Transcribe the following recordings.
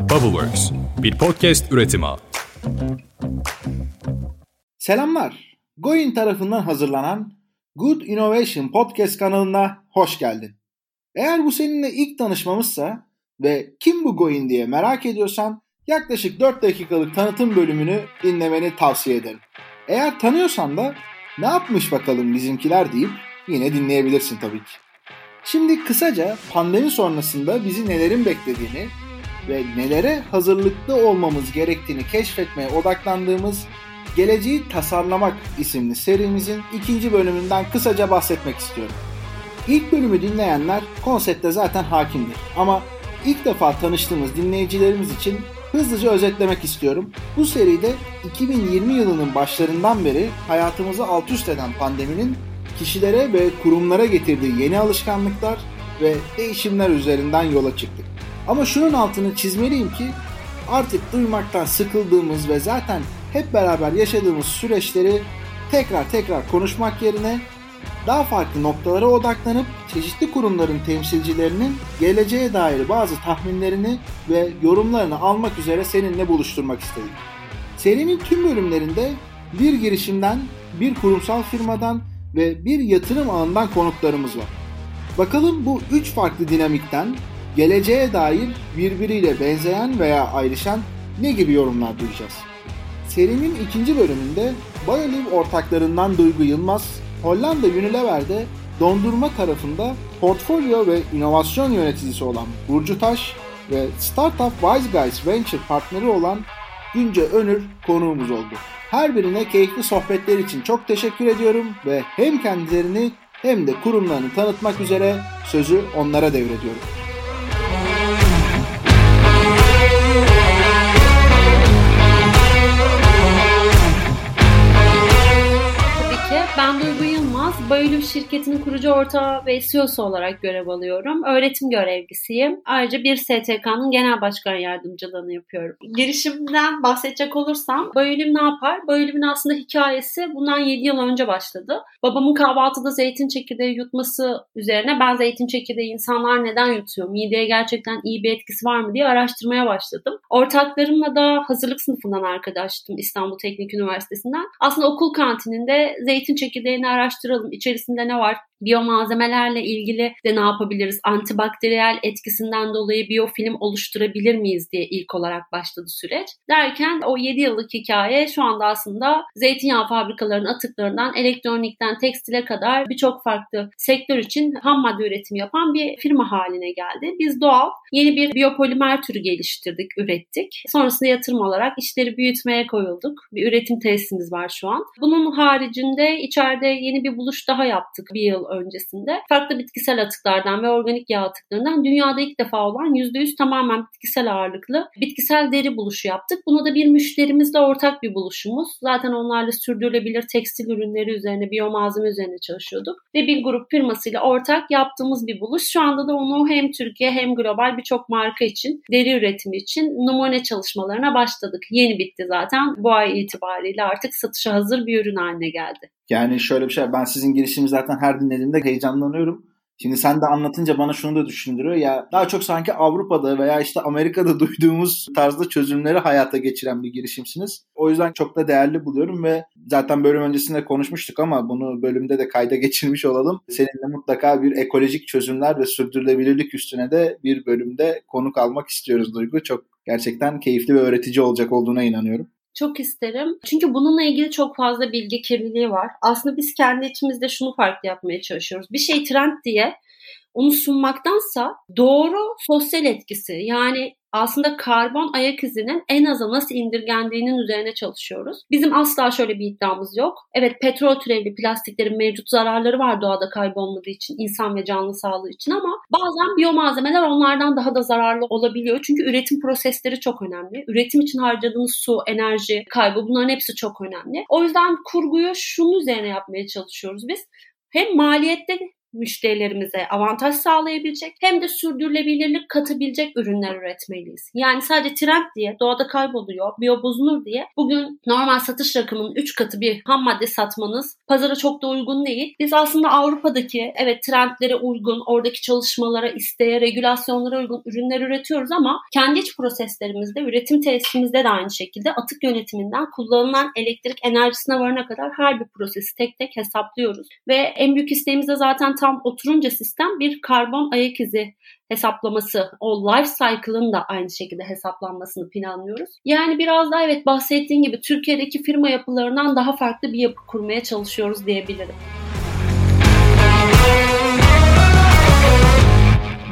Bubbleworks, bir podcast üretimi. Selamlar. Goin tarafından hazırlanan Good Innovation Podcast kanalına hoş geldin. Eğer bu seninle ilk tanışmamızsa ve kim bu Goin diye merak ediyorsan yaklaşık 4 dakikalık tanıtım bölümünü dinlemeni tavsiye ederim. Eğer tanıyorsan da ne yapmış bakalım bizimkiler deyip yine dinleyebilirsin tabii ki. Şimdi kısaca pandemi sonrasında bizi nelerin beklediğini ve nelere hazırlıklı olmamız gerektiğini keşfetmeye odaklandığımız Geleceği Tasarlamak isimli serimizin ikinci bölümünden kısaca bahsetmek istiyorum. İlk bölümü dinleyenler konsepte zaten hakimdir ama ilk defa tanıştığımız dinleyicilerimiz için hızlıca özetlemek istiyorum. Bu seride 2020 yılının başlarından beri hayatımızı alt üst eden pandeminin kişilere ve kurumlara getirdiği yeni alışkanlıklar ve değişimler üzerinden yola çıktık. Ama şunun altını çizmeliyim ki artık duymaktan sıkıldığımız ve zaten hep beraber yaşadığımız süreçleri tekrar tekrar konuşmak yerine daha farklı noktalara odaklanıp çeşitli kurumların temsilcilerinin geleceğe dair bazı tahminlerini ve yorumlarını almak üzere seninle buluşturmak istedim. Serinin tüm bölümlerinde bir girişimden, bir kurumsal firmadan ve bir yatırım ağından konuklarımız var. Bakalım bu üç farklı dinamikten geleceğe dair birbiriyle benzeyen veya ayrışan ne gibi yorumlar duyacağız? Serinin ikinci bölümünde BioLive ortaklarından Duygu Yılmaz, Hollanda Unilever'de dondurma tarafında portfolyo ve inovasyon yöneticisi olan Burcu Taş ve Startup Wise Guys Venture partneri olan Günce Önür konuğumuz oldu. Her birine keyifli sohbetler için çok teşekkür ediyorum ve hem kendilerini hem de kurumlarını tanıtmak üzere sözü onlara devrediyorum. Yılmaz, Bayülüm şirketinin kurucu ortağı ve CEO'su olarak görev alıyorum. Öğretim görevlisiyim. Ayrıca bir STK'nın genel başkan yardımcılığını yapıyorum. Girişimden bahsedecek olursam, Bayülüm ne yapar? Bayülüm'ün aslında hikayesi bundan 7 yıl önce başladı. Babamın kahvaltıda zeytin çekirdeği yutması üzerine ben zeytin çekirdeği insanlar neden yutuyor? Mideye gerçekten iyi bir etkisi var mı diye araştırmaya başladım. Ortaklarımla da hazırlık sınıfından arkadaştım İstanbul Teknik Üniversitesi'nden. Aslında okul kantininde zeytin çekirdeğini araştıralım. İçerisinde ne var? Biyomalzemelerle ilgili de ne yapabiliriz? Antibakteriyel etkisinden dolayı biyofilm oluşturabilir miyiz diye ilk olarak başladı süreç. Derken o 7 yıllık hikaye şu anda aslında zeytinyağı fabrikalarının atıklarından elektronikten tekstile kadar birçok farklı sektör için ham madde üretimi yapan bir firma haline geldi. Biz doğal yeni bir biyopolimer türü geliştirdik, ürettik. Sonrasında yatırım olarak işleri büyütmeye koyulduk. Bir üretim tesisimiz var şu an. Bunun haricinde içeride yeni bir buluş daha yaptık bir yıl öncesinde. Farklı bitkisel atıklardan ve organik yağ atıklarından dünyada ilk defa olan %100 tamamen bitkisel ağırlıklı bitkisel deri buluşu yaptık. Bunu da bir müşterimizle ortak bir buluşumuz. Zaten onlarla sürdürülebilir tekstil ürünleri üzerine, biyomalzeme üzerine çalışıyorduk. Ve bir grup firmasıyla ortak yaptığımız bir buluş. Şu anda da onu hem Türkiye hem global birçok marka için, deri üretimi için numune çalışmalarına başladık. Yeni bitti zaten. Bu ay itibariyle artık satışa hazır bir ürün haline geldi. Yani şöyle bir şey ben sizin girişimi zaten her dinlediğimde heyecanlanıyorum. Şimdi sen de anlatınca bana şunu da düşündürüyor ya daha çok sanki Avrupa'da veya işte Amerika'da duyduğumuz tarzda çözümleri hayata geçiren bir girişimsiniz. O yüzden çok da değerli buluyorum ve zaten bölüm öncesinde konuşmuştuk ama bunu bölümde de kayda geçirmiş olalım. Seninle mutlaka bir ekolojik çözümler ve sürdürülebilirlik üstüne de bir bölümde konuk almak istiyoruz Duygu. Çok gerçekten keyifli ve öğretici olacak olduğuna inanıyorum. Çok isterim. Çünkü bununla ilgili çok fazla bilgi kirliliği var. Aslında biz kendi içimizde şunu farklı yapmaya çalışıyoruz. Bir şey trend diye onu sunmaktansa doğru sosyal etkisi yani aslında karbon ayak izinin en aza nasıl indirgendiğinin üzerine çalışıyoruz. Bizim asla şöyle bir iddiamız yok. Evet petrol türevli plastiklerin mevcut zararları var doğada kaybolmadığı için, insan ve canlı sağlığı için ama bazen biyomalzemeler onlardan daha da zararlı olabiliyor. Çünkü üretim prosesleri çok önemli. Üretim için harcadığınız su, enerji, kaybı bunların hepsi çok önemli. O yüzden kurguyu şunun üzerine yapmaya çalışıyoruz biz. Hem maliyette müşterilerimize avantaj sağlayabilecek hem de sürdürülebilirlik katabilecek ürünler üretmeliyiz. Yani sadece trend diye doğada kayboluyor, biyo bozulur diye bugün normal satış rakamının 3 katı bir ham madde satmanız pazara çok da uygun değil. Biz aslında Avrupa'daki evet trendlere uygun, oradaki çalışmalara, isteğe, regülasyonlara uygun ürünler üretiyoruz ama kendi iç proseslerimizde, üretim tesisimizde de aynı şekilde atık yönetiminden kullanılan elektrik enerjisine varana kadar her bir prosesi tek tek hesaplıyoruz. Ve en büyük isteğimiz de zaten tam oturunca sistem bir karbon ayak izi hesaplaması, o life cycle'ın da aynı şekilde hesaplanmasını planlıyoruz. Yani biraz daha evet bahsettiğim gibi Türkiye'deki firma yapılarından daha farklı bir yapı kurmaya çalışıyoruz diyebilirim.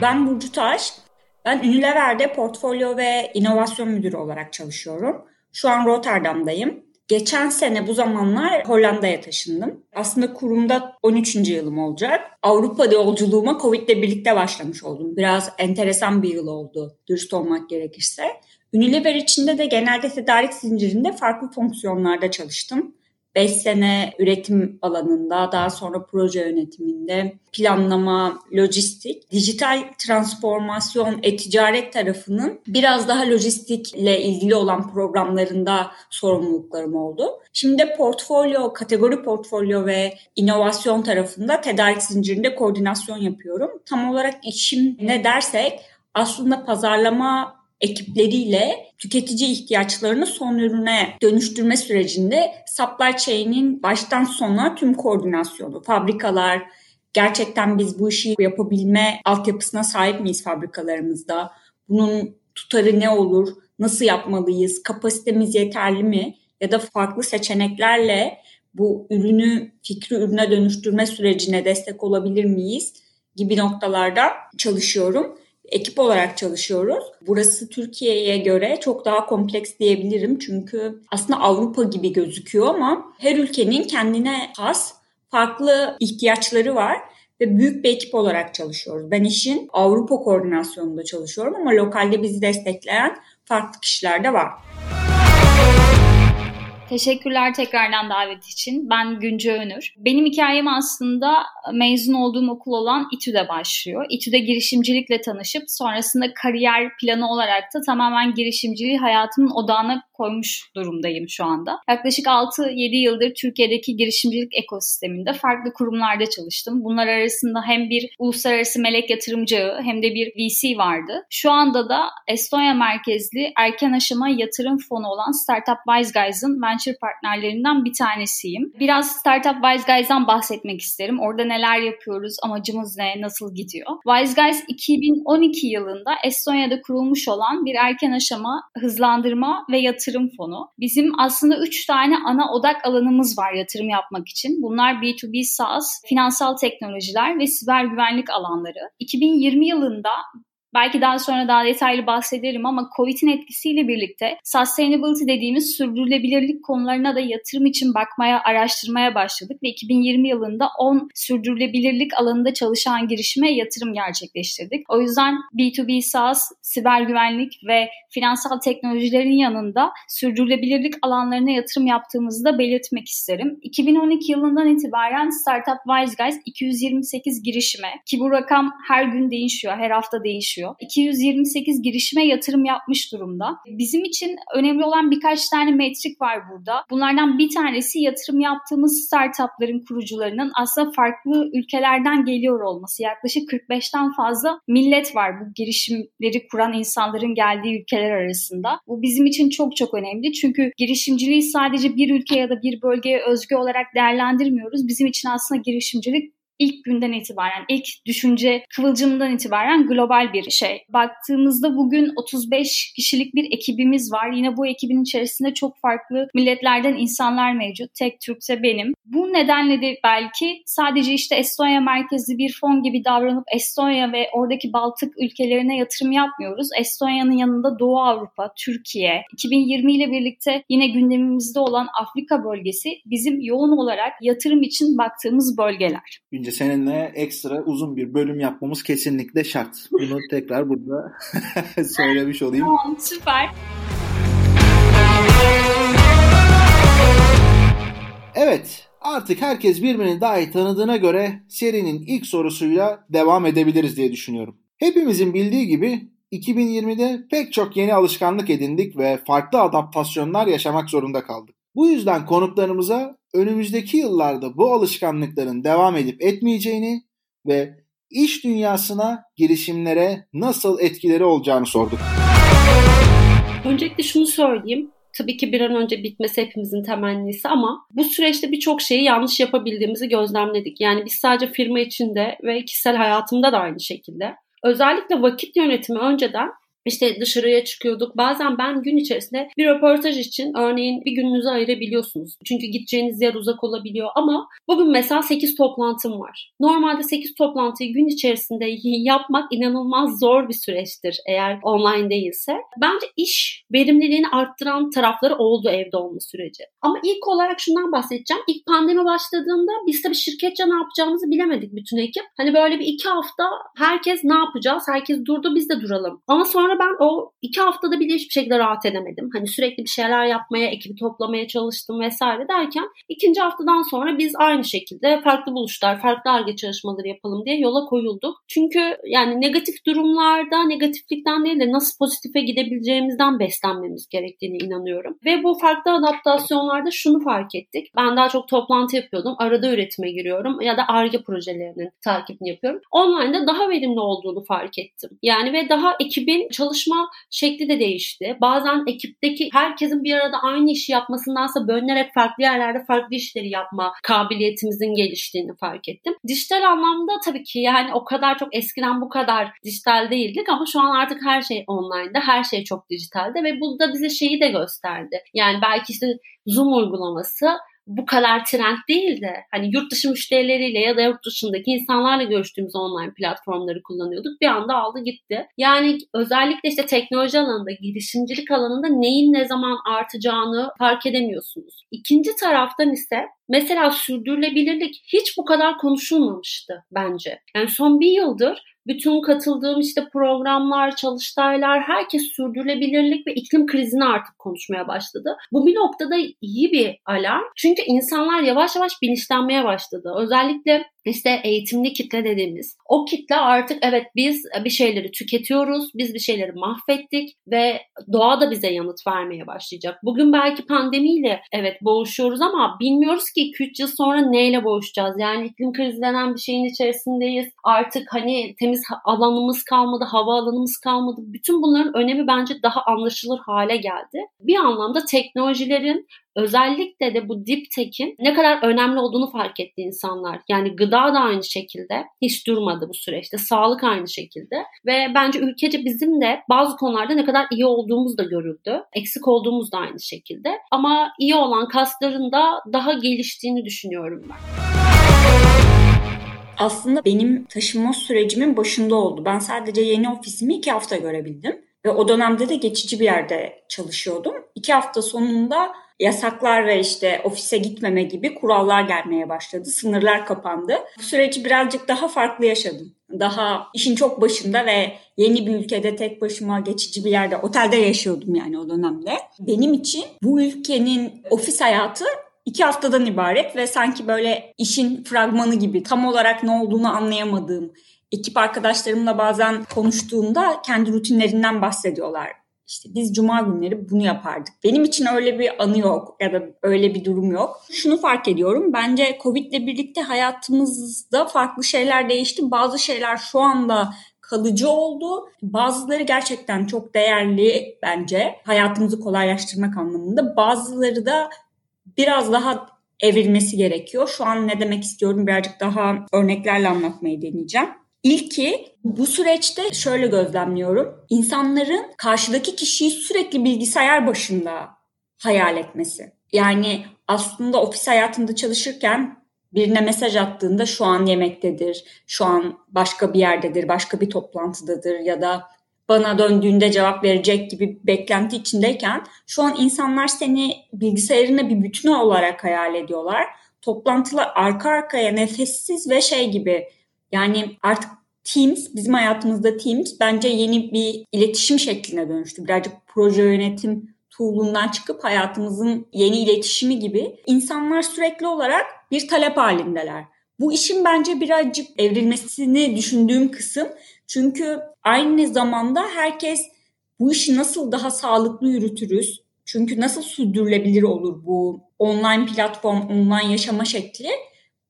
Ben Burcu Taş. Ben Unilever'de portfolyo ve inovasyon müdürü olarak çalışıyorum. Şu an Rotterdam'dayım. Geçen sene bu zamanlar Hollanda'ya taşındım. Aslında kurumda 13. yılım olacak. Avrupa yolculuğuma Covid ile birlikte başlamış oldum. Biraz enteresan bir yıl oldu dürüst olmak gerekirse. Unilever içinde de genelde tedarik zincirinde farklı fonksiyonlarda çalıştım. 5 sene üretim alanında, daha sonra proje yönetiminde, planlama, lojistik, dijital transformasyon, e-ticaret tarafının biraz daha lojistikle ilgili olan programlarında sorumluluklarım oldu. Şimdi de portfolyo, kategori portfolyo ve inovasyon tarafında tedarik zincirinde koordinasyon yapıyorum. Tam olarak işim ne dersek aslında pazarlama ekipleriyle tüketici ihtiyaçlarını son ürüne dönüştürme sürecinde supply chain'in baştan sona tüm koordinasyonu, fabrikalar, gerçekten biz bu işi yapabilme altyapısına sahip miyiz fabrikalarımızda? Bunun tutarı ne olur? Nasıl yapmalıyız? Kapasitemiz yeterli mi? Ya da farklı seçeneklerle bu ürünü fikri ürüne dönüştürme sürecine destek olabilir miyiz? gibi noktalarda çalışıyorum ekip olarak çalışıyoruz. Burası Türkiye'ye göre çok daha kompleks diyebilirim. Çünkü aslında Avrupa gibi gözüküyor ama her ülkenin kendine has farklı ihtiyaçları var ve büyük bir ekip olarak çalışıyoruz. Ben işin Avrupa koordinasyonunda çalışıyorum ama lokalde bizi destekleyen farklı kişiler de var. Teşekkürler tekrardan davet için. Ben Günce Önür. Benim hikayem aslında mezun olduğum okul olan İTÜ'de başlıyor. İTÜ'de girişimcilikle tanışıp sonrasında kariyer planı olarak da tamamen girişimciliği hayatımın odağına koymuş durumdayım şu anda. Yaklaşık 6-7 yıldır Türkiye'deki girişimcilik ekosisteminde farklı kurumlarda çalıştım. Bunlar arasında hem bir uluslararası melek yatırımcı hem de bir VC vardı. Şu anda da Estonya merkezli erken aşama yatırım fonu olan Startup Wise Guys'ın venture partnerlerinden bir tanesiyim. Biraz Startup Wise Guys'dan bahsetmek isterim. Orada neler yapıyoruz, amacımız ne, nasıl gidiyor? Wise Guys 2012 yılında Estonya'da kurulmuş olan bir erken aşama hızlandırma ve yatırım yatırım fonu. Bizim aslında 3 tane ana odak alanımız var yatırım yapmak için. Bunlar B2B SaaS, finansal teknolojiler ve siber güvenlik alanları. 2020 yılında Belki daha sonra daha detaylı bahsederim ama COVID'in etkisiyle birlikte sustainability dediğimiz sürdürülebilirlik konularına da yatırım için bakmaya, araştırmaya başladık ve 2020 yılında 10 sürdürülebilirlik alanında çalışan girişime yatırım gerçekleştirdik. O yüzden B2B SaaS, siber güvenlik ve finansal teknolojilerin yanında sürdürülebilirlik alanlarına yatırım yaptığımızı da belirtmek isterim. 2012 yılından itibaren Startup Wise Guys 228 girişime ki bu rakam her gün değişiyor, her hafta değişiyor çalışıyor. 228 girişime yatırım yapmış durumda. Bizim için önemli olan birkaç tane metrik var burada. Bunlardan bir tanesi yatırım yaptığımız startupların kurucularının aslında farklı ülkelerden geliyor olması. Yaklaşık 45'ten fazla millet var bu girişimleri kuran insanların geldiği ülkeler arasında. Bu bizim için çok çok önemli. Çünkü girişimciliği sadece bir ülke ya da bir bölgeye özgü olarak değerlendirmiyoruz. Bizim için aslında girişimcilik ilk günden itibaren, ilk düşünce kıvılcımından itibaren global bir şey. Baktığımızda bugün 35 kişilik bir ekibimiz var. Yine bu ekibin içerisinde çok farklı milletlerden insanlar mevcut. Tek Türkse benim. Bu nedenle de belki sadece işte Estonya merkezli bir fon gibi davranıp Estonya ve oradaki Baltık ülkelerine yatırım yapmıyoruz. Estonya'nın yanında Doğu Avrupa, Türkiye, 2020 ile birlikte yine gündemimizde olan Afrika bölgesi bizim yoğun olarak yatırım için baktığımız bölgeler. Bence seninle ekstra uzun bir bölüm yapmamız kesinlikle şart. Bunu tekrar burada söylemiş olayım. Tamam süper. Evet Artık herkes birbirini daha iyi tanıdığına göre serinin ilk sorusuyla devam edebiliriz diye düşünüyorum. Hepimizin bildiği gibi 2020'de pek çok yeni alışkanlık edindik ve farklı adaptasyonlar yaşamak zorunda kaldık. Bu yüzden konuklarımıza önümüzdeki yıllarda bu alışkanlıkların devam edip etmeyeceğini ve iş dünyasına, girişimlere nasıl etkileri olacağını sorduk. Öncelikle şunu söyleyeyim. Tabii ki bir an önce bitmesi hepimizin temennisi ama bu süreçte birçok şeyi yanlış yapabildiğimizi gözlemledik. Yani biz sadece firma içinde ve kişisel hayatımda da aynı şekilde. Özellikle vakit yönetimi önceden işte dışarıya çıkıyorduk. Bazen ben gün içerisinde bir röportaj için örneğin bir gününüzü ayırabiliyorsunuz. Çünkü gideceğiniz yer uzak olabiliyor ama bugün mesela 8 toplantım var. Normalde 8 toplantıyı gün içerisinde yapmak inanılmaz zor bir süreçtir eğer online değilse. Bence iş verimliliğini arttıran tarafları oldu evde olma süreci. Ama ilk olarak şundan bahsedeceğim. İlk pandemi başladığında biz tabii şirketçe ne yapacağımızı bilemedik bütün ekip. Hani böyle bir iki hafta herkes ne yapacağız? Herkes durdu biz de duralım. Ama sonra ben o iki haftada bile hiçbir şekilde rahat edemedim. Hani sürekli bir şeyler yapmaya, ekibi toplamaya çalıştım vesaire derken ikinci haftadan sonra biz aynı şekilde farklı buluşlar, farklı arge çalışmaları yapalım diye yola koyulduk. Çünkü yani negatif durumlarda negatiflikten değil de nasıl pozitife gidebileceğimizden beslenmemiz gerektiğini inanıyorum. Ve bu farklı adaptasyonlarda şunu fark ettik. Ben daha çok toplantı yapıyordum. Arada üretime giriyorum ya da arge projelerinin takibini yapıyorum. Online'da daha verimli olduğunu fark ettim. Yani ve daha ekibin çalışma çalışma şekli de değişti. Bazen ekipteki herkesin bir arada aynı işi yapmasındansa bölünerek farklı yerlerde farklı işleri yapma kabiliyetimizin geliştiğini fark ettim. Dijital anlamda tabii ki yani o kadar çok eskiden bu kadar dijital değildik ama şu an artık her şey online'da, her şey çok dijitalde ve bu da bize şeyi de gösterdi. Yani belki işte Zoom uygulaması bu kadar trend değil de hani yurt dışı müşterileriyle ya da yurt dışındaki insanlarla görüştüğümüz online platformları kullanıyorduk. Bir anda aldı gitti. Yani özellikle işte teknoloji alanında, girişimcilik alanında neyin ne zaman artacağını fark edemiyorsunuz. İkinci taraftan ise mesela sürdürülebilirlik hiç bu kadar konuşulmamıştı bence. Yani son bir yıldır bütün katıldığım işte programlar, çalıştaylar herkes sürdürülebilirlik ve iklim krizini artık konuşmaya başladı. Bu bir noktada iyi bir alarm. Çünkü insanlar yavaş yavaş bilinçlenmeye başladı. Özellikle işte eğitimli kitle dediğimiz o kitle artık evet biz bir şeyleri tüketiyoruz, biz bir şeyleri mahvettik ve doğa da bize yanıt vermeye başlayacak. Bugün belki pandemiyle evet boğuşuyoruz ama bilmiyoruz ki 2-3 yıl sonra neyle boğuşacağız. Yani iklim krizi denen bir şeyin içerisindeyiz. Artık hani temiz alanımız kalmadı, hava alanımız kalmadı. Bütün bunların önemi bence daha anlaşılır hale geldi. Bir anlamda teknolojilerin özellikle de bu deep tech'in ne kadar önemli olduğunu fark etti insanlar. Yani gıda da aynı şekilde hiç durmadı bu süreçte. Sağlık aynı şekilde ve bence ülkece bizim de bazı konularda ne kadar iyi olduğumuz da görüldü. Eksik olduğumuz da aynı şekilde. Ama iyi olan kasların da daha geliştiğini düşünüyorum ben aslında benim taşınma sürecimin başında oldu. Ben sadece yeni ofisimi iki hafta görebildim. Ve o dönemde de geçici bir yerde çalışıyordum. İki hafta sonunda yasaklar ve işte ofise gitmeme gibi kurallar gelmeye başladı. Sınırlar kapandı. Bu süreci birazcık daha farklı yaşadım. Daha işin çok başında ve yeni bir ülkede tek başıma geçici bir yerde otelde yaşıyordum yani o dönemde. Benim için bu ülkenin ofis hayatı iki haftadan ibaret ve sanki böyle işin fragmanı gibi tam olarak ne olduğunu anlayamadığım ekip arkadaşlarımla bazen konuştuğumda kendi rutinlerinden bahsediyorlar. İşte biz cuma günleri bunu yapardık. Benim için öyle bir anı yok ya da öyle bir durum yok. Şunu fark ediyorum. Bence Covid ile birlikte hayatımızda farklı şeyler değişti. Bazı şeyler şu anda kalıcı oldu. Bazıları gerçekten çok değerli bence hayatımızı kolaylaştırmak anlamında. Bazıları da biraz daha evrilmesi gerekiyor. Şu an ne demek istiyorum birazcık daha örneklerle anlatmayı deneyeceğim. İlki bu süreçte şöyle gözlemliyorum. İnsanların karşıdaki kişiyi sürekli bilgisayar başında hayal etmesi. Yani aslında ofis hayatında çalışırken birine mesaj attığında şu an yemektedir, şu an başka bir yerdedir, başka bir toplantıdadır ya da bana döndüğünde cevap verecek gibi beklenti içindeyken şu an insanlar seni bilgisayarına bir bütün olarak hayal ediyorlar. Toplantılar arka arkaya nefessiz ve şey gibi yani artık Teams, bizim hayatımızda Teams bence yeni bir iletişim şekline dönüştü. Birazcık proje yönetim tool'undan çıkıp hayatımızın yeni iletişimi gibi insanlar sürekli olarak bir talep halindeler. Bu işin bence birazcık evrilmesini düşündüğüm kısım. Çünkü aynı zamanda herkes bu işi nasıl daha sağlıklı yürütürüz? Çünkü nasıl sürdürülebilir olur bu online platform, online yaşama şekli?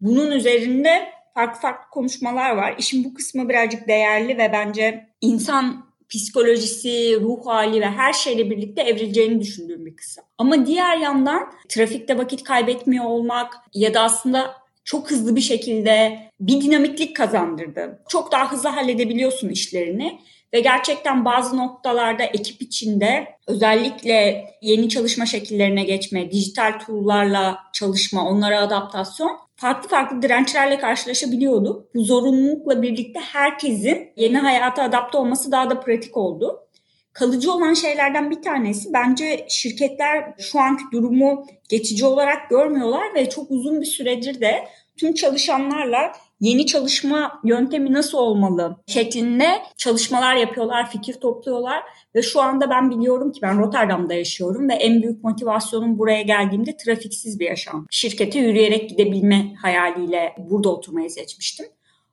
Bunun üzerinde farklı farklı konuşmalar var. İşin bu kısmı birazcık değerli ve bence insan psikolojisi, ruh hali ve her şeyle birlikte evrileceğini düşündüğüm bir kısım. Ama diğer yandan trafikte vakit kaybetmiyor olmak ya da aslında çok hızlı bir şekilde bir dinamiklik kazandırdı. Çok daha hızlı halledebiliyorsun işlerini ve gerçekten bazı noktalarda ekip içinde özellikle yeni çalışma şekillerine geçme, dijital tool'larla çalışma, onlara adaptasyon farklı farklı dirençlerle karşılaşabiliyordu. Bu zorunlulukla birlikte herkesin yeni hayata adapte olması daha da pratik oldu. Kalıcı olan şeylerden bir tanesi bence şirketler şu anki durumu geçici olarak görmüyorlar ve çok uzun bir süredir de tüm çalışanlarla yeni çalışma yöntemi nasıl olmalı şeklinde çalışmalar yapıyorlar, fikir topluyorlar ve şu anda ben biliyorum ki ben Rotterdam'da yaşıyorum ve en büyük motivasyonum buraya geldiğimde trafiksiz bir yaşam. Şirkete yürüyerek gidebilme hayaliyle burada oturmayı seçmiştim.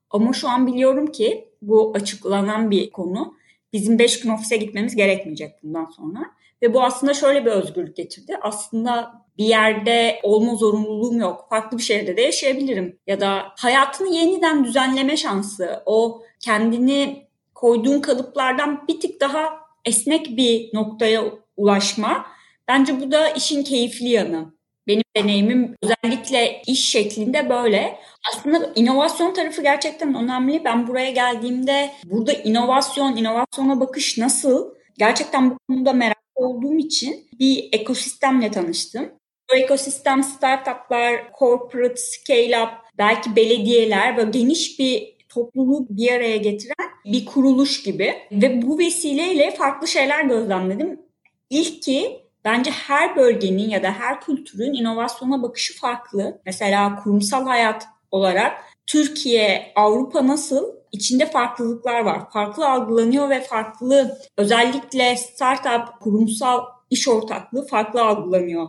Ama şu an biliyorum ki bu açıklanan bir konu. Bizim 5 gün ofise gitmemiz gerekmeyecek bundan sonra. Ve bu aslında şöyle bir özgürlük getirdi. Aslında bir yerde olma zorunluluğum yok. Farklı bir şehirde de yaşayabilirim. Ya da hayatını yeniden düzenleme şansı, o kendini koyduğun kalıplardan bir tık daha esnek bir noktaya ulaşma. Bence bu da işin keyifli yanı. Benim deneyimim özellikle iş şeklinde böyle. Aslında inovasyon tarafı gerçekten önemli. Ben buraya geldiğimde burada inovasyon, inovasyona bakış nasıl? Gerçekten bu konuda merak olduğum için bir ekosistemle tanıştım. Bu ekosistem startuplar, corporate, scale-up, belki belediyeler böyle geniş bir topluluğu bir araya getiren bir kuruluş gibi. Ve bu vesileyle farklı şeyler gözlemledim. İlk ki bence her bölgenin ya da her kültürün inovasyona bakışı farklı. Mesela kurumsal hayat olarak Türkiye, Avrupa nasıl? İçinde farklılıklar var. Farklı algılanıyor ve farklı özellikle startup, kurumsal iş ortaklığı farklı algılanıyor.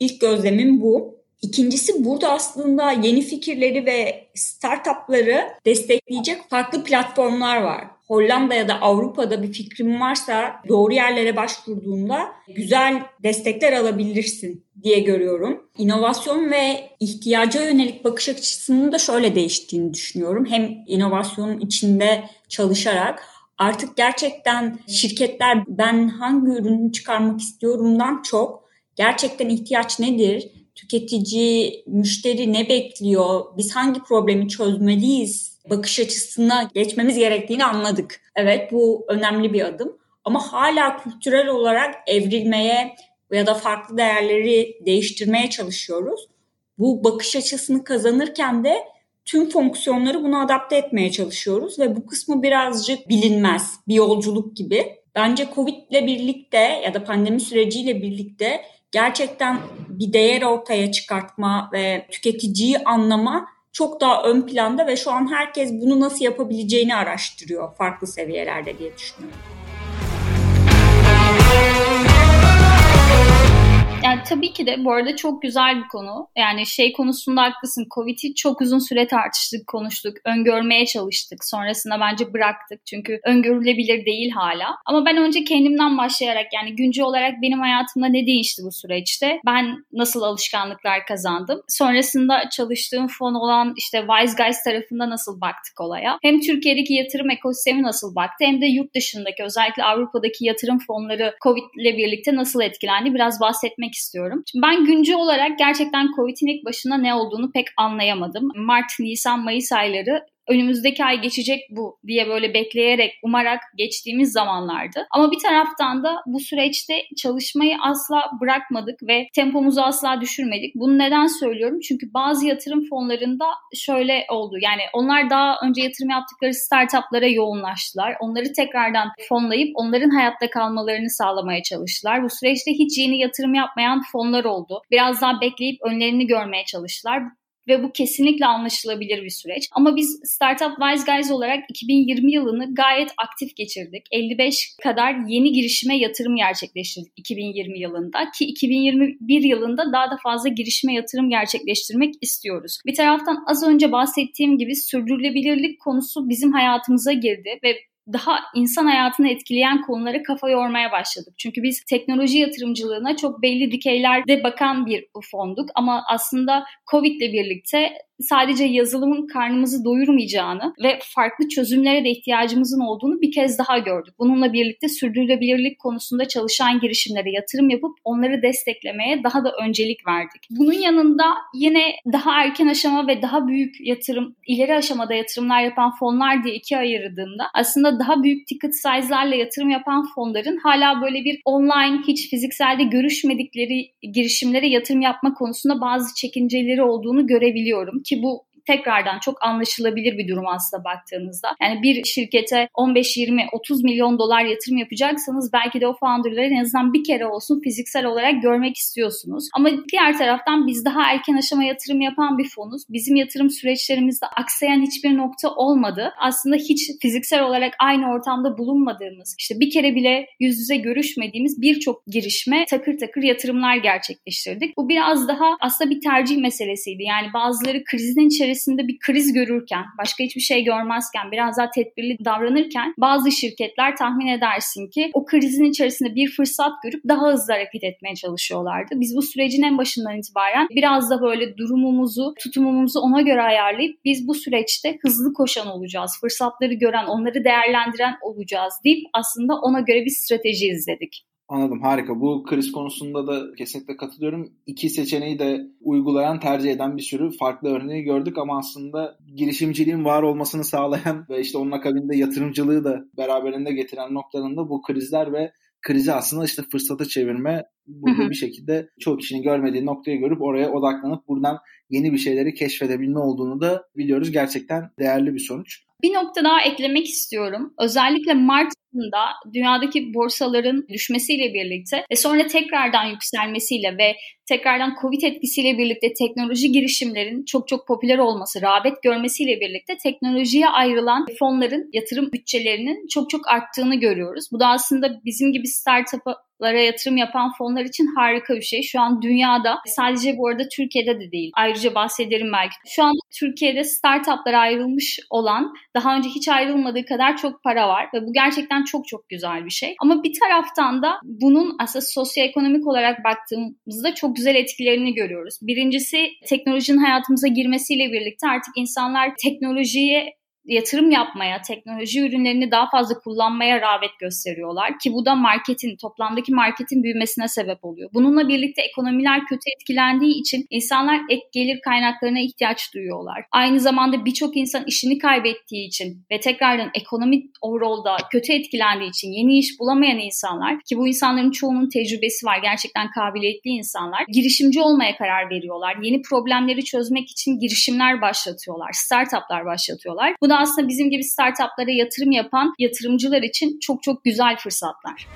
İlk gözlemim bu. İkincisi burada aslında yeni fikirleri ve startupları destekleyecek farklı platformlar var. Hollanda ya da Avrupa'da bir fikrin varsa doğru yerlere başvurduğunda güzel destekler alabilirsin diye görüyorum. İnovasyon ve ihtiyaca yönelik bakış açısının da şöyle değiştiğini düşünüyorum. Hem inovasyonun içinde çalışarak artık gerçekten şirketler ben hangi ürünü çıkarmak istiyorumdan çok gerçekten ihtiyaç nedir? Tüketici, müşteri ne bekliyor? Biz hangi problemi çözmeliyiz? Bakış açısına geçmemiz gerektiğini anladık. Evet bu önemli bir adım. Ama hala kültürel olarak evrilmeye ya da farklı değerleri değiştirmeye çalışıyoruz. Bu bakış açısını kazanırken de tüm fonksiyonları buna adapte etmeye çalışıyoruz ve bu kısmı birazcık bilinmez bir yolculuk gibi. Bence Covid ile birlikte ya da pandemi süreciyle birlikte gerçekten bir değer ortaya çıkartma ve tüketiciyi anlama çok daha ön planda ve şu an herkes bunu nasıl yapabileceğini araştırıyor farklı seviyelerde diye düşünüyorum. Yani tabii ki de bu arada çok güzel bir konu. Yani şey konusunda haklısın. Covid'i çok uzun süre tartıştık, konuştuk, öngörmeye çalıştık. Sonrasında bence bıraktık. Çünkü öngörülebilir değil hala. Ama ben önce kendimden başlayarak yani güncel olarak benim hayatımda ne değişti bu süreçte? Ben nasıl alışkanlıklar kazandım? Sonrasında çalıştığım fon olan işte Wise Guys tarafında nasıl baktık olaya? Hem Türkiye'deki yatırım ekosistemi nasıl baktı hem de yurt dışındaki özellikle Avrupa'daki yatırım fonları Covid ile birlikte nasıl etkilendi? Biraz bahsetmek istiyorum. Şimdi ben güncel olarak gerçekten Covid'in ilk başına ne olduğunu pek anlayamadım. Mart, Nisan, Mayıs ayları önümüzdeki ay geçecek bu diye böyle bekleyerek umarak geçtiğimiz zamanlardı. Ama bir taraftan da bu süreçte çalışmayı asla bırakmadık ve tempomuzu asla düşürmedik. Bunu neden söylüyorum? Çünkü bazı yatırım fonlarında şöyle oldu. Yani onlar daha önce yatırım yaptıkları startuplara yoğunlaştılar. Onları tekrardan fonlayıp onların hayatta kalmalarını sağlamaya çalıştılar. Bu süreçte hiç yeni yatırım yapmayan fonlar oldu. Biraz daha bekleyip önlerini görmeye çalıştılar ve bu kesinlikle anlaşılabilir bir süreç. Ama biz Startup Wise Guys olarak 2020 yılını gayet aktif geçirdik. 55 kadar yeni girişime yatırım gerçekleştirdik 2020 yılında ki 2021 yılında daha da fazla girişime yatırım gerçekleştirmek istiyoruz. Bir taraftan az önce bahsettiğim gibi sürdürülebilirlik konusu bizim hayatımıza girdi ve daha insan hayatını etkileyen konulara kafa yormaya başladık. Çünkü biz teknoloji yatırımcılığına çok belli dikeylerde bakan bir fonduk ama aslında Covid ile birlikte sadece yazılımın karnımızı doyurmayacağını ve farklı çözümlere de ihtiyacımızın olduğunu bir kez daha gördük. Bununla birlikte sürdürülebilirlik konusunda çalışan girişimlere yatırım yapıp onları desteklemeye daha da öncelik verdik. Bunun yanında yine daha erken aşama ve daha büyük yatırım, ileri aşamada yatırımlar yapan fonlar diye ikiye ayırdığımda aslında daha büyük ticket size'larla yatırım yapan fonların hala böyle bir online hiç fizikselde görüşmedikleri girişimlere yatırım yapma konusunda bazı çekinceleri olduğunu görebiliyorum. Ki bu tekrardan çok anlaşılabilir bir durum aslında baktığınızda. Yani bir şirkete 15, 20, 30 milyon dolar yatırım yapacaksanız belki de o founderları en azından bir kere olsun fiziksel olarak görmek istiyorsunuz. Ama diğer taraftan biz daha erken aşama yatırım yapan bir fonuz. Bizim yatırım süreçlerimizde aksayan hiçbir nokta olmadı. Aslında hiç fiziksel olarak aynı ortamda bulunmadığımız, işte bir kere bile yüz yüze görüşmediğimiz birçok girişme takır takır yatırımlar gerçekleştirdik. Bu biraz daha aslında bir tercih meselesiydi. Yani bazıları krizin içerisinde içerisinde bir kriz görürken, başka hiçbir şey görmezken, biraz daha tedbirli davranırken bazı şirketler tahmin edersin ki o krizin içerisinde bir fırsat görüp daha hızlı hareket etmeye çalışıyorlardı. Biz bu sürecin en başından itibaren biraz da böyle durumumuzu, tutumumuzu ona göre ayarlayıp biz bu süreçte hızlı koşan olacağız, fırsatları gören, onları değerlendiren olacağız deyip aslında ona göre bir strateji izledik. Anladım harika. Bu kriz konusunda da kesinlikle katılıyorum. İki seçeneği de uygulayan, tercih eden bir sürü farklı örneği gördük ama aslında girişimciliğin var olmasını sağlayan ve işte onun akabinde yatırımcılığı da beraberinde getiren noktalarında bu krizler ve krizi aslında işte fırsata çevirme burada bir şekilde çok kişinin görmediği noktayı görüp oraya odaklanıp buradan yeni bir şeyleri keşfedebilme olduğunu da biliyoruz. Gerçekten değerli bir sonuç. Bir nokta daha eklemek istiyorum. Özellikle Mart ayında dünyadaki borsaların düşmesiyle birlikte ve sonra tekrardan yükselmesiyle ve tekrardan Covid etkisiyle birlikte teknoloji girişimlerin çok çok popüler olması, rağbet görmesiyle birlikte teknolojiye ayrılan fonların yatırım bütçelerinin çok çok arttığını görüyoruz. Bu da aslında bizim gibi startup'a lara yatırım yapan fonlar için harika bir şey. Şu an dünyada sadece bu arada Türkiye'de de değil. Ayrıca bahsederim belki. Şu an Türkiye'de startuplara ayrılmış olan daha önce hiç ayrılmadığı kadar çok para var ve bu gerçekten çok çok güzel bir şey. Ama bir taraftan da bunun aslında sosyoekonomik olarak baktığımızda çok güzel etkilerini görüyoruz. Birincisi teknolojinin hayatımıza girmesiyle birlikte artık insanlar teknolojiye yatırım yapmaya, teknoloji ürünlerini daha fazla kullanmaya rağbet gösteriyorlar ki bu da marketin, toplamdaki marketin büyümesine sebep oluyor. Bununla birlikte ekonomiler kötü etkilendiği için insanlar ek gelir kaynaklarına ihtiyaç duyuyorlar. Aynı zamanda birçok insan işini kaybettiği için ve tekrardan ekonomik overall'da kötü etkilendiği için yeni iş bulamayan insanlar ki bu insanların çoğunun tecrübesi var, gerçekten kabiliyetli insanlar, girişimci olmaya karar veriyorlar. Yeni problemleri çözmek için girişimler başlatıyorlar, startuplar başlatıyorlar. Bu da aslında bizim gibi startuplara yatırım yapan yatırımcılar için çok çok güzel fırsatlar.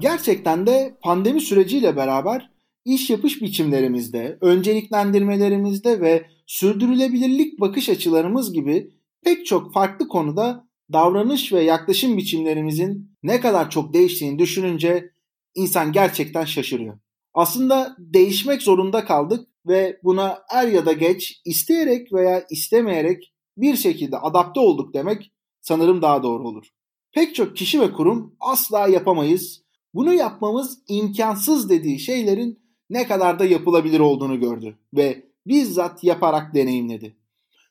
Gerçekten de pandemi süreciyle beraber iş yapış biçimlerimizde, önceliklendirmelerimizde ve sürdürülebilirlik bakış açılarımız gibi pek çok farklı konuda davranış ve yaklaşım biçimlerimizin ne kadar çok değiştiğini düşününce insan gerçekten şaşırıyor. Aslında değişmek zorunda kaldık ve buna er ya da geç isteyerek veya istemeyerek bir şekilde adapte olduk demek sanırım daha doğru olur. Pek çok kişi ve kurum asla yapamayız. Bunu yapmamız imkansız dediği şeylerin ne kadar da yapılabilir olduğunu gördü ve bizzat yaparak deneyimledi.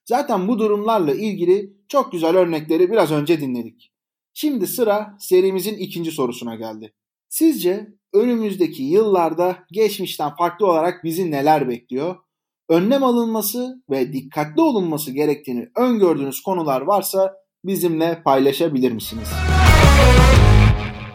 Zaten bu durumlarla ilgili çok güzel örnekleri biraz önce dinledik. Şimdi sıra serimizin ikinci sorusuna geldi. Sizce önümüzdeki yıllarda geçmişten farklı olarak bizi neler bekliyor? Önlem alınması ve dikkatli olunması gerektiğini öngördüğünüz konular varsa bizimle paylaşabilir misiniz?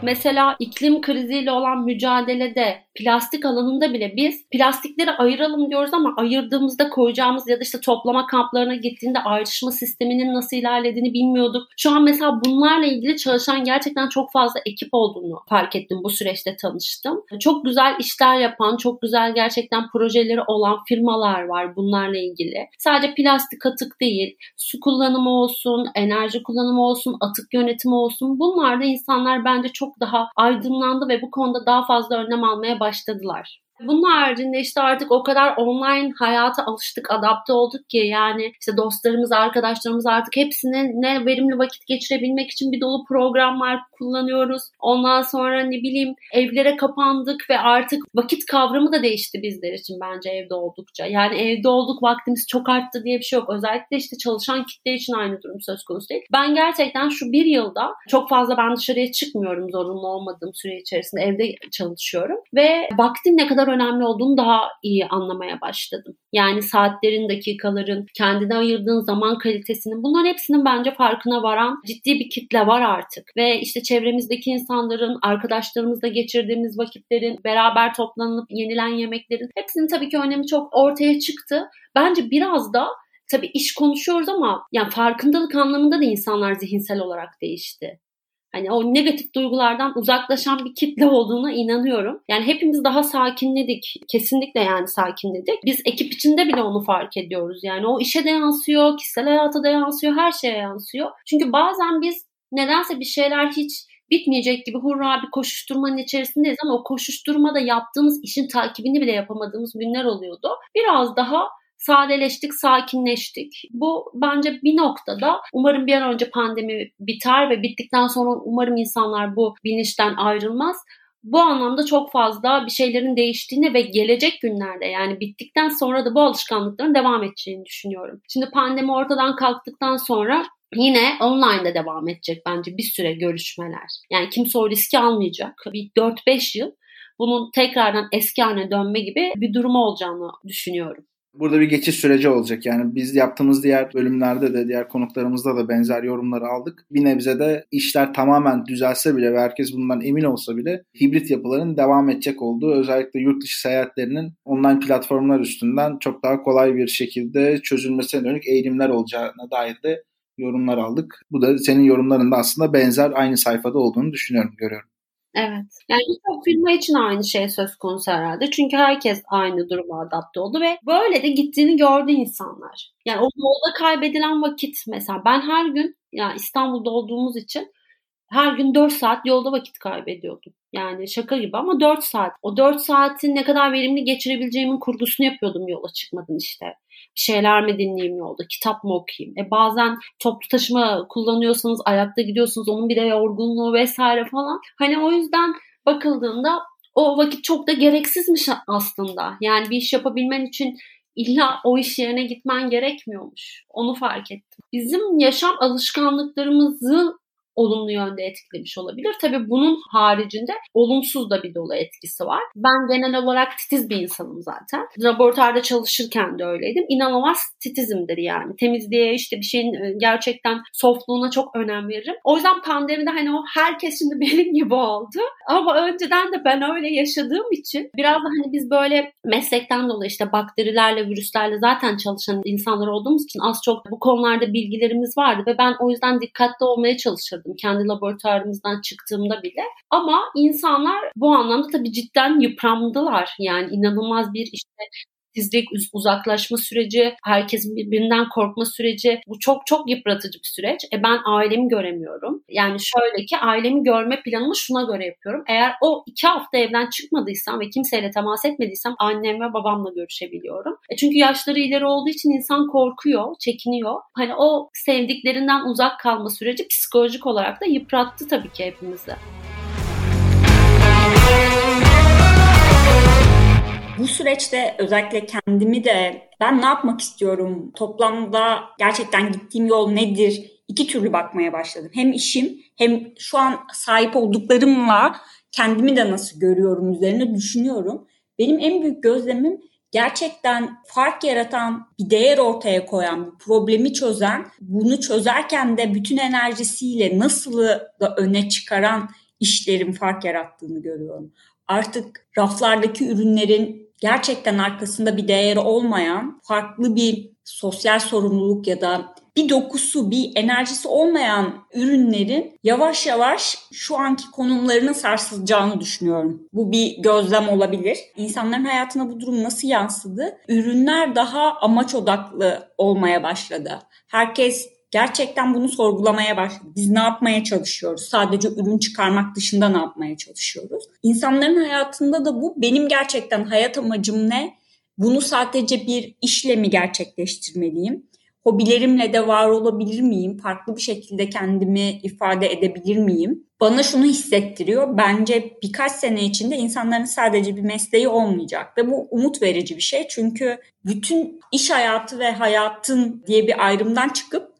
Mesela iklim kriziyle olan mücadelede plastik alanında bile biz plastikleri ayıralım diyoruz ama ayırdığımızda koyacağımız ya da işte toplama kamplarına gittiğinde ayrışma sisteminin nasıl ilerlediğini bilmiyorduk. Şu an mesela bunlarla ilgili çalışan gerçekten çok fazla ekip olduğunu fark ettim bu süreçte tanıştım. Çok güzel işler yapan, çok güzel gerçekten projeleri olan firmalar var bunlarla ilgili. Sadece plastik atık değil, su kullanımı olsun, enerji kullanımı olsun, atık yönetimi olsun. Bunlarda insanlar bence çok daha aydınlandı ve bu konuda daha fazla önlem almaya başladılar. Bunun haricinde işte artık o kadar online hayata alıştık, adapte olduk ki yani işte dostlarımız, arkadaşlarımız artık hepsine ne verimli vakit geçirebilmek için bir dolu programlar kullanıyoruz. Ondan sonra ne bileyim evlere kapandık ve artık vakit kavramı da değişti bizler için bence evde oldukça. Yani evde olduk vaktimiz çok arttı diye bir şey yok. Özellikle işte çalışan kitle için aynı durum söz konusu değil. Ben gerçekten şu bir yılda çok fazla ben dışarıya çıkmıyorum zorunlu olmadığım süre içerisinde evde çalışıyorum ve vaktin ne kadar önemli olduğunu daha iyi anlamaya başladım. Yani saatlerin, dakikaların, kendine ayırdığın zaman kalitesinin bunların hepsinin bence farkına varan ciddi bir kitle var artık. Ve işte çevremizdeki insanların, arkadaşlarımızla geçirdiğimiz vakitlerin, beraber toplanıp yenilen yemeklerin hepsinin tabii ki önemi çok ortaya çıktı. Bence biraz da tabii iş konuşuyoruz ama yani farkındalık anlamında da insanlar zihinsel olarak değişti hani o negatif duygulardan uzaklaşan bir kitle olduğuna inanıyorum. Yani hepimiz daha sakinledik. Kesinlikle yani sakinledik. Biz ekip içinde bile onu fark ediyoruz. Yani o işe de yansıyor, kişisel hayata da yansıyor, her şeye yansıyor. Çünkü bazen biz nedense bir şeyler hiç bitmeyecek gibi hurra bir koşuşturmanın içerisindeyiz ama o koşuşturmada yaptığımız işin takibini bile yapamadığımız günler oluyordu. Biraz daha sadeleştik, sakinleştik. Bu bence bir noktada umarım bir an önce pandemi biter ve bittikten sonra umarım insanlar bu bilinçten ayrılmaz. Bu anlamda çok fazla bir şeylerin değiştiğini ve gelecek günlerde yani bittikten sonra da bu alışkanlıkların devam edeceğini düşünüyorum. Şimdi pandemi ortadan kalktıktan sonra Yine online'da devam edecek bence bir süre görüşmeler. Yani kimse o riski almayacak. Bir 4-5 yıl bunun tekrardan eski haline dönme gibi bir durum olacağını düşünüyorum. Burada bir geçiş süreci olacak. Yani biz yaptığımız diğer bölümlerde de diğer konuklarımızda da benzer yorumları aldık. Bir nebze de işler tamamen düzelse bile ve herkes bundan emin olsa bile hibrit yapıların devam edecek olduğu özellikle yurt dışı seyahatlerinin online platformlar üstünden çok daha kolay bir şekilde çözülmesine dönük eğilimler olacağına dair de yorumlar aldık. Bu da senin yorumlarında aslında benzer aynı sayfada olduğunu düşünüyorum, görüyorum. Evet. Yani birçok firma için aynı şey söz konusu herhalde. Çünkü herkes aynı duruma adapte oldu ve böyle de gittiğini gördü insanlar. Yani o yolda kaybedilen vakit mesela ben her gün yani İstanbul'da olduğumuz için her gün 4 saat yolda vakit kaybediyordum. Yani şaka gibi ama 4 saat. O 4 saatin ne kadar verimli geçirebileceğimin kurgusunu yapıyordum yola çıkmadan işte. Şeyler mi dinleyeyim yolda, kitap mı okuyayım? E bazen toplu taşıma kullanıyorsanız, ayakta gidiyorsunuz, onun bir de yorgunluğu vesaire falan. Hani o yüzden bakıldığında o vakit çok da gereksizmiş aslında. Yani bir iş yapabilmen için illa o iş yerine gitmen gerekmiyormuş. Onu fark ettim. Bizim yaşam alışkanlıklarımızı olumlu yönde etkilemiş olabilir. Tabii bunun haricinde olumsuz da bir dolu etkisi var. Ben genel olarak titiz bir insanım zaten. Laboratuvarda çalışırken de öyleydim. İnanılmaz titizimdir yani. Temizliğe işte bir şeyin e, gerçekten softluğuna çok önem veririm. O yüzden pandemide hani o herkes şimdi benim gibi oldu. Ama önceden de ben öyle yaşadığım için biraz da hani biz böyle meslekten dolayı işte bakterilerle, virüslerle zaten çalışan insanlar olduğumuz için az çok bu konularda bilgilerimiz vardı ve ben o yüzden dikkatli olmaya çalışırdım yaşadım. Kendi laboratuvarımızdan çıktığımda bile. Ama insanlar bu anlamda tabii cidden yıprandılar. Yani inanılmaz bir işte sessizlik, uzaklaşma süreci, herkesin birbirinden korkma süreci. Bu çok çok yıpratıcı bir süreç. E ben ailemi göremiyorum. Yani şöyle ki ailemi görme planımı şuna göre yapıyorum. Eğer o iki hafta evden çıkmadıysam ve kimseyle temas etmediysem annem ve babamla görüşebiliyorum. E çünkü yaşları ileri olduğu için insan korkuyor, çekiniyor. Hani o sevdiklerinden uzak kalma süreci psikolojik olarak da yıprattı tabii ki hepimizi. Bu süreçte özellikle kendimi de ben ne yapmak istiyorum, toplamda gerçekten gittiğim yol nedir, iki türlü bakmaya başladım. Hem işim hem şu an sahip olduklarımla kendimi de nasıl görüyorum üzerine düşünüyorum. Benim en büyük gözlemim gerçekten fark yaratan, bir değer ortaya koyan, bir problemi çözen, bunu çözerken de bütün enerjisiyle nasıl da öne çıkaran işlerin fark yarattığını görüyorum. Artık raflardaki ürünlerin gerçekten arkasında bir değeri olmayan farklı bir sosyal sorumluluk ya da bir dokusu, bir enerjisi olmayan ürünlerin yavaş yavaş şu anki konumlarının sarsılacağını düşünüyorum. Bu bir gözlem olabilir. İnsanların hayatına bu durum nasıl yansıdı? Ürünler daha amaç odaklı olmaya başladı. Herkes gerçekten bunu sorgulamaya başladı. Biz ne yapmaya çalışıyoruz? Sadece ürün çıkarmak dışında ne yapmaya çalışıyoruz? İnsanların hayatında da bu benim gerçekten hayat amacım ne? Bunu sadece bir işle mi gerçekleştirmeliyim? Hobilerimle de var olabilir miyim? Farklı bir şekilde kendimi ifade edebilir miyim? Bana şunu hissettiriyor. Bence birkaç sene içinde insanların sadece bir mesleği olmayacak ve bu umut verici bir şey. Çünkü bütün iş hayatı ve hayatın diye bir ayrımdan çıkıp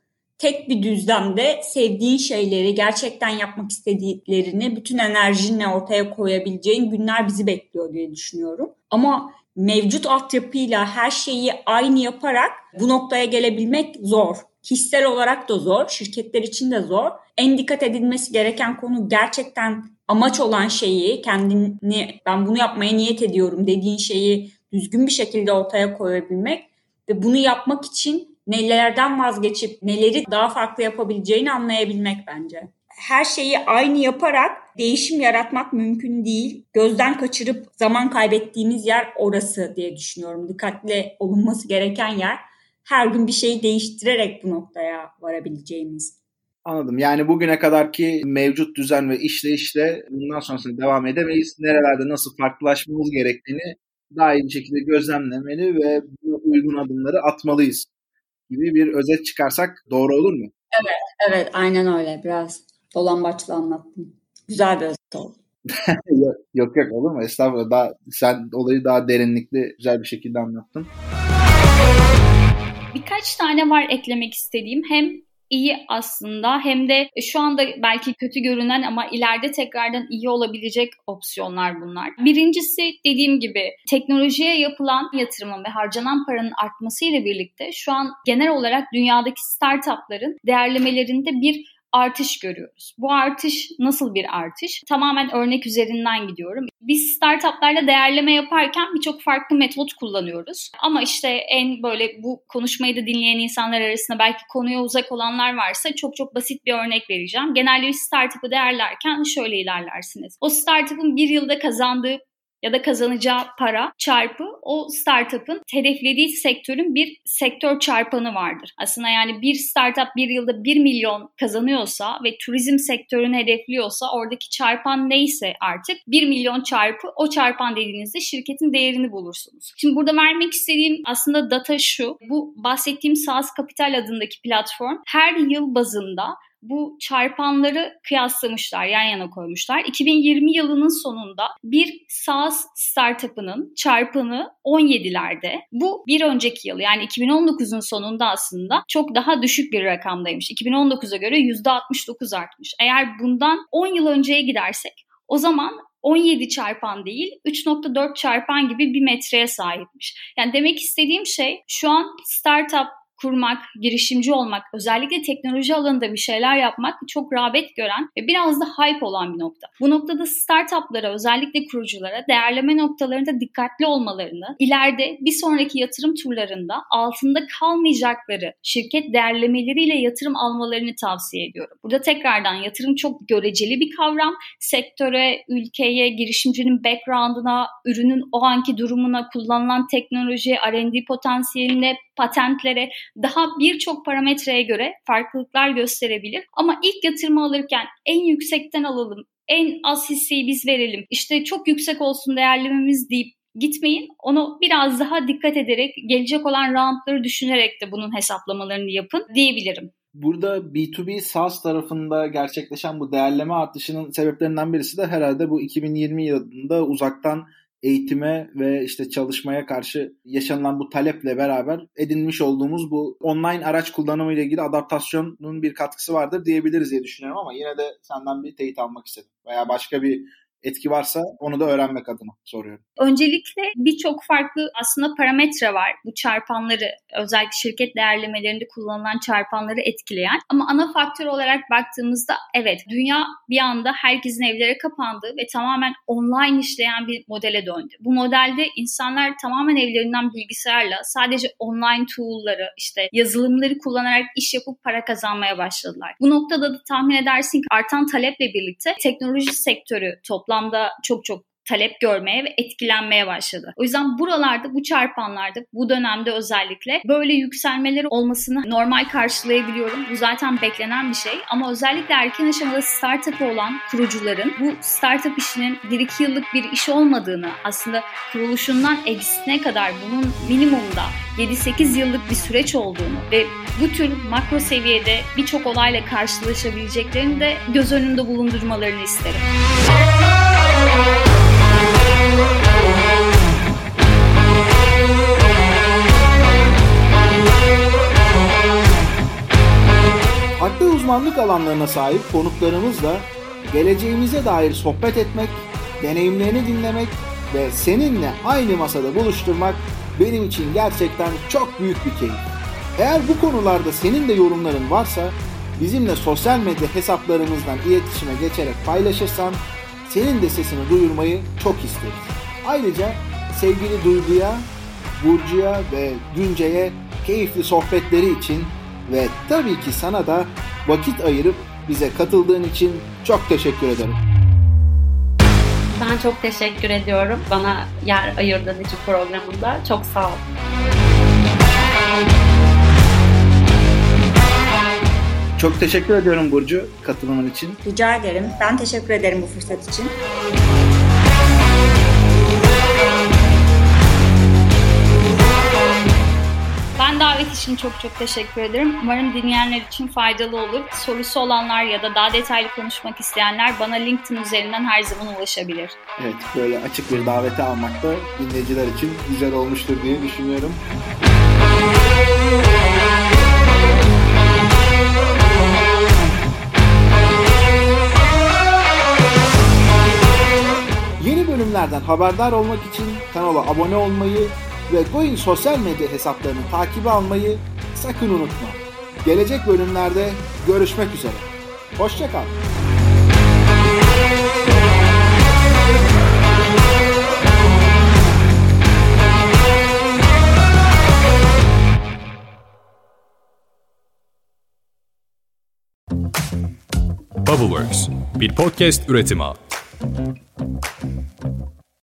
tek bir düzlemde sevdiğin şeyleri, gerçekten yapmak istediklerini bütün enerjinle ortaya koyabileceğin günler bizi bekliyor diye düşünüyorum. Ama mevcut altyapıyla her şeyi aynı yaparak bu noktaya gelebilmek zor. Hissel olarak da zor, şirketler için de zor. En dikkat edilmesi gereken konu gerçekten amaç olan şeyi, kendini ben bunu yapmaya niyet ediyorum dediğin şeyi düzgün bir şekilde ortaya koyabilmek ve bunu yapmak için nelerden vazgeçip neleri daha farklı yapabileceğini anlayabilmek bence. Her şeyi aynı yaparak değişim yaratmak mümkün değil. Gözden kaçırıp zaman kaybettiğimiz yer orası diye düşünüyorum. Dikkatli olunması gereken yer her gün bir şeyi değiştirerek bu noktaya varabileceğimiz. Anladım. Yani bugüne kadarki mevcut düzen ve işleyişle bundan sonrasında devam edemeyiz. Nerelerde nasıl farklılaşmamız gerektiğini daha iyi bir şekilde gözlemlemeli ve bu uygun adımları atmalıyız gibi bir özet çıkarsak doğru olur mu? Evet, evet aynen öyle. Biraz dolambaçlı anlattım. Güzel bir özet oldu. yok yok olur mu? Estağfurullah. Daha, sen olayı daha derinlikli, güzel bir şekilde anlattın. Birkaç tane var eklemek istediğim. Hem iyi aslında hem de şu anda belki kötü görünen ama ileride tekrardan iyi olabilecek opsiyonlar bunlar. Birincisi dediğim gibi teknolojiye yapılan yatırımın ve harcanan paranın artmasıyla birlikte şu an genel olarak dünyadaki startupların değerlemelerinde bir artış görüyoruz. Bu artış nasıl bir artış? Tamamen örnek üzerinden gidiyorum. Biz startuplarla değerleme yaparken birçok farklı metot kullanıyoruz. Ama işte en böyle bu konuşmayı da dinleyen insanlar arasında belki konuya uzak olanlar varsa çok çok basit bir örnek vereceğim. Genelde bir startup'ı değerlerken şöyle ilerlersiniz. O startup'ın bir yılda kazandığı ya da kazanacağı para çarpı o startup'ın hedeflediği sektörün bir sektör çarpanı vardır. Aslında yani bir startup bir yılda 1 milyon kazanıyorsa ve turizm sektörünü hedefliyorsa oradaki çarpan neyse artık 1 milyon çarpı o çarpan dediğinizde şirketin değerini bulursunuz. Şimdi burada vermek istediğim aslında data şu. Bu bahsettiğim SaaS Capital adındaki platform her yıl bazında bu çarpanları kıyaslamışlar, yan yana koymuşlar. 2020 yılının sonunda bir SaaS startup'ının çarpanı 17'lerde. Bu bir önceki yıl yani 2019'un sonunda aslında çok daha düşük bir rakamdaymış. 2019'a göre %69 artmış. Eğer bundan 10 yıl önceye gidersek o zaman 17 çarpan değil 3.4 çarpan gibi bir metreye sahipmiş. Yani demek istediğim şey şu an startup kurmak, girişimci olmak, özellikle teknoloji alanında bir şeyler yapmak çok rağbet gören ve biraz da hype olan bir nokta. Bu noktada startuplara, özellikle kuruculara değerleme noktalarında dikkatli olmalarını, ileride bir sonraki yatırım turlarında altında kalmayacakları şirket değerlemeleriyle yatırım almalarını tavsiye ediyorum. Burada tekrardan yatırım çok göreceli bir kavram. Sektöre, ülkeye, girişimcinin background'ına, ürünün o anki durumuna, kullanılan teknoloji, R&D potansiyeline, patentlere daha birçok parametreye göre farklılıklar gösterebilir. Ama ilk yatırımı alırken en yüksekten alalım, en az hisseyi biz verelim, işte çok yüksek olsun değerlememiz deyip gitmeyin. Onu biraz daha dikkat ederek, gelecek olan roundları düşünerek de bunun hesaplamalarını yapın diyebilirim. Burada B2B SaaS tarafında gerçekleşen bu değerleme artışının sebeplerinden birisi de herhalde bu 2020 yılında uzaktan eğitime ve işte çalışmaya karşı yaşanılan bu taleple beraber edinmiş olduğumuz bu online araç kullanımı ile ilgili adaptasyonun bir katkısı vardır diyebiliriz diye düşünüyorum ama yine de senden bir teyit almak istedim. Veya başka bir etki varsa onu da öğrenmek adına soruyorum. Öncelikle birçok farklı aslında parametre var. Bu çarpanları özellikle şirket değerlemelerinde kullanılan çarpanları etkileyen. Ama ana faktör olarak baktığımızda evet dünya bir anda herkesin evlere kapandı ve tamamen online işleyen bir modele döndü. Bu modelde insanlar tamamen evlerinden bilgisayarla sadece online tool'ları işte yazılımları kullanarak iş yapıp para kazanmaya başladılar. Bu noktada da tahmin edersin ki artan taleple birlikte teknoloji sektörü toplamda çok çok talep görmeye ve etkilenmeye başladı. O yüzden buralarda bu çarpanlarda bu dönemde özellikle böyle yükselmeleri olmasını normal karşılayabiliyorum. Bu zaten beklenen bir şey ama özellikle erken aşamada startup olan kurucuların bu startup işinin 1-2 yıllık bir iş olmadığını aslında kuruluşundan exitine kadar bunun minimumda 7-8 yıllık bir süreç olduğunu ve bu tür makro seviyede birçok olayla karşılaşabileceklerini de göz önünde bulundurmalarını isterim. Uzmanlık alanlarına sahip konuklarımızla geleceğimize dair sohbet etmek, deneyimlerini dinlemek ve seninle aynı masada buluşturmak benim için gerçekten çok büyük bir keyif. Eğer bu konularda senin de yorumların varsa bizimle sosyal medya hesaplarımızdan iletişime geçerek paylaşırsan senin de sesini duyurmayı çok isteriz. Ayrıca sevgili Duygu'ya, Burcu'ya ve Günce'ye keyifli sohbetleri için ve tabii ki sana da vakit ayırıp bize katıldığın için çok teşekkür ederim. Ben çok teşekkür ediyorum bana yer ayırdığın için programında. Çok sağ ol. Çok teşekkür ediyorum Burcu katılımın için. Rica ederim. Ben teşekkür ederim bu fırsat için. Ben davet için çok çok teşekkür ederim. Umarım dinleyenler için faydalı olur. Sorusu olanlar ya da daha detaylı konuşmak isteyenler bana LinkedIn üzerinden her zaman ulaşabilir. Evet böyle açık bir davete almak da dinleyiciler için güzel olmuştur diye düşünüyorum. Yeni bölümlerden haberdar olmak için kanala abone olmayı ve Goin sosyal medya hesaplarını takibe almayı sakın unutma. Gelecek bölümlerde görüşmek üzere. Hoşçakal. Bubbleworks bir podcast üretimi.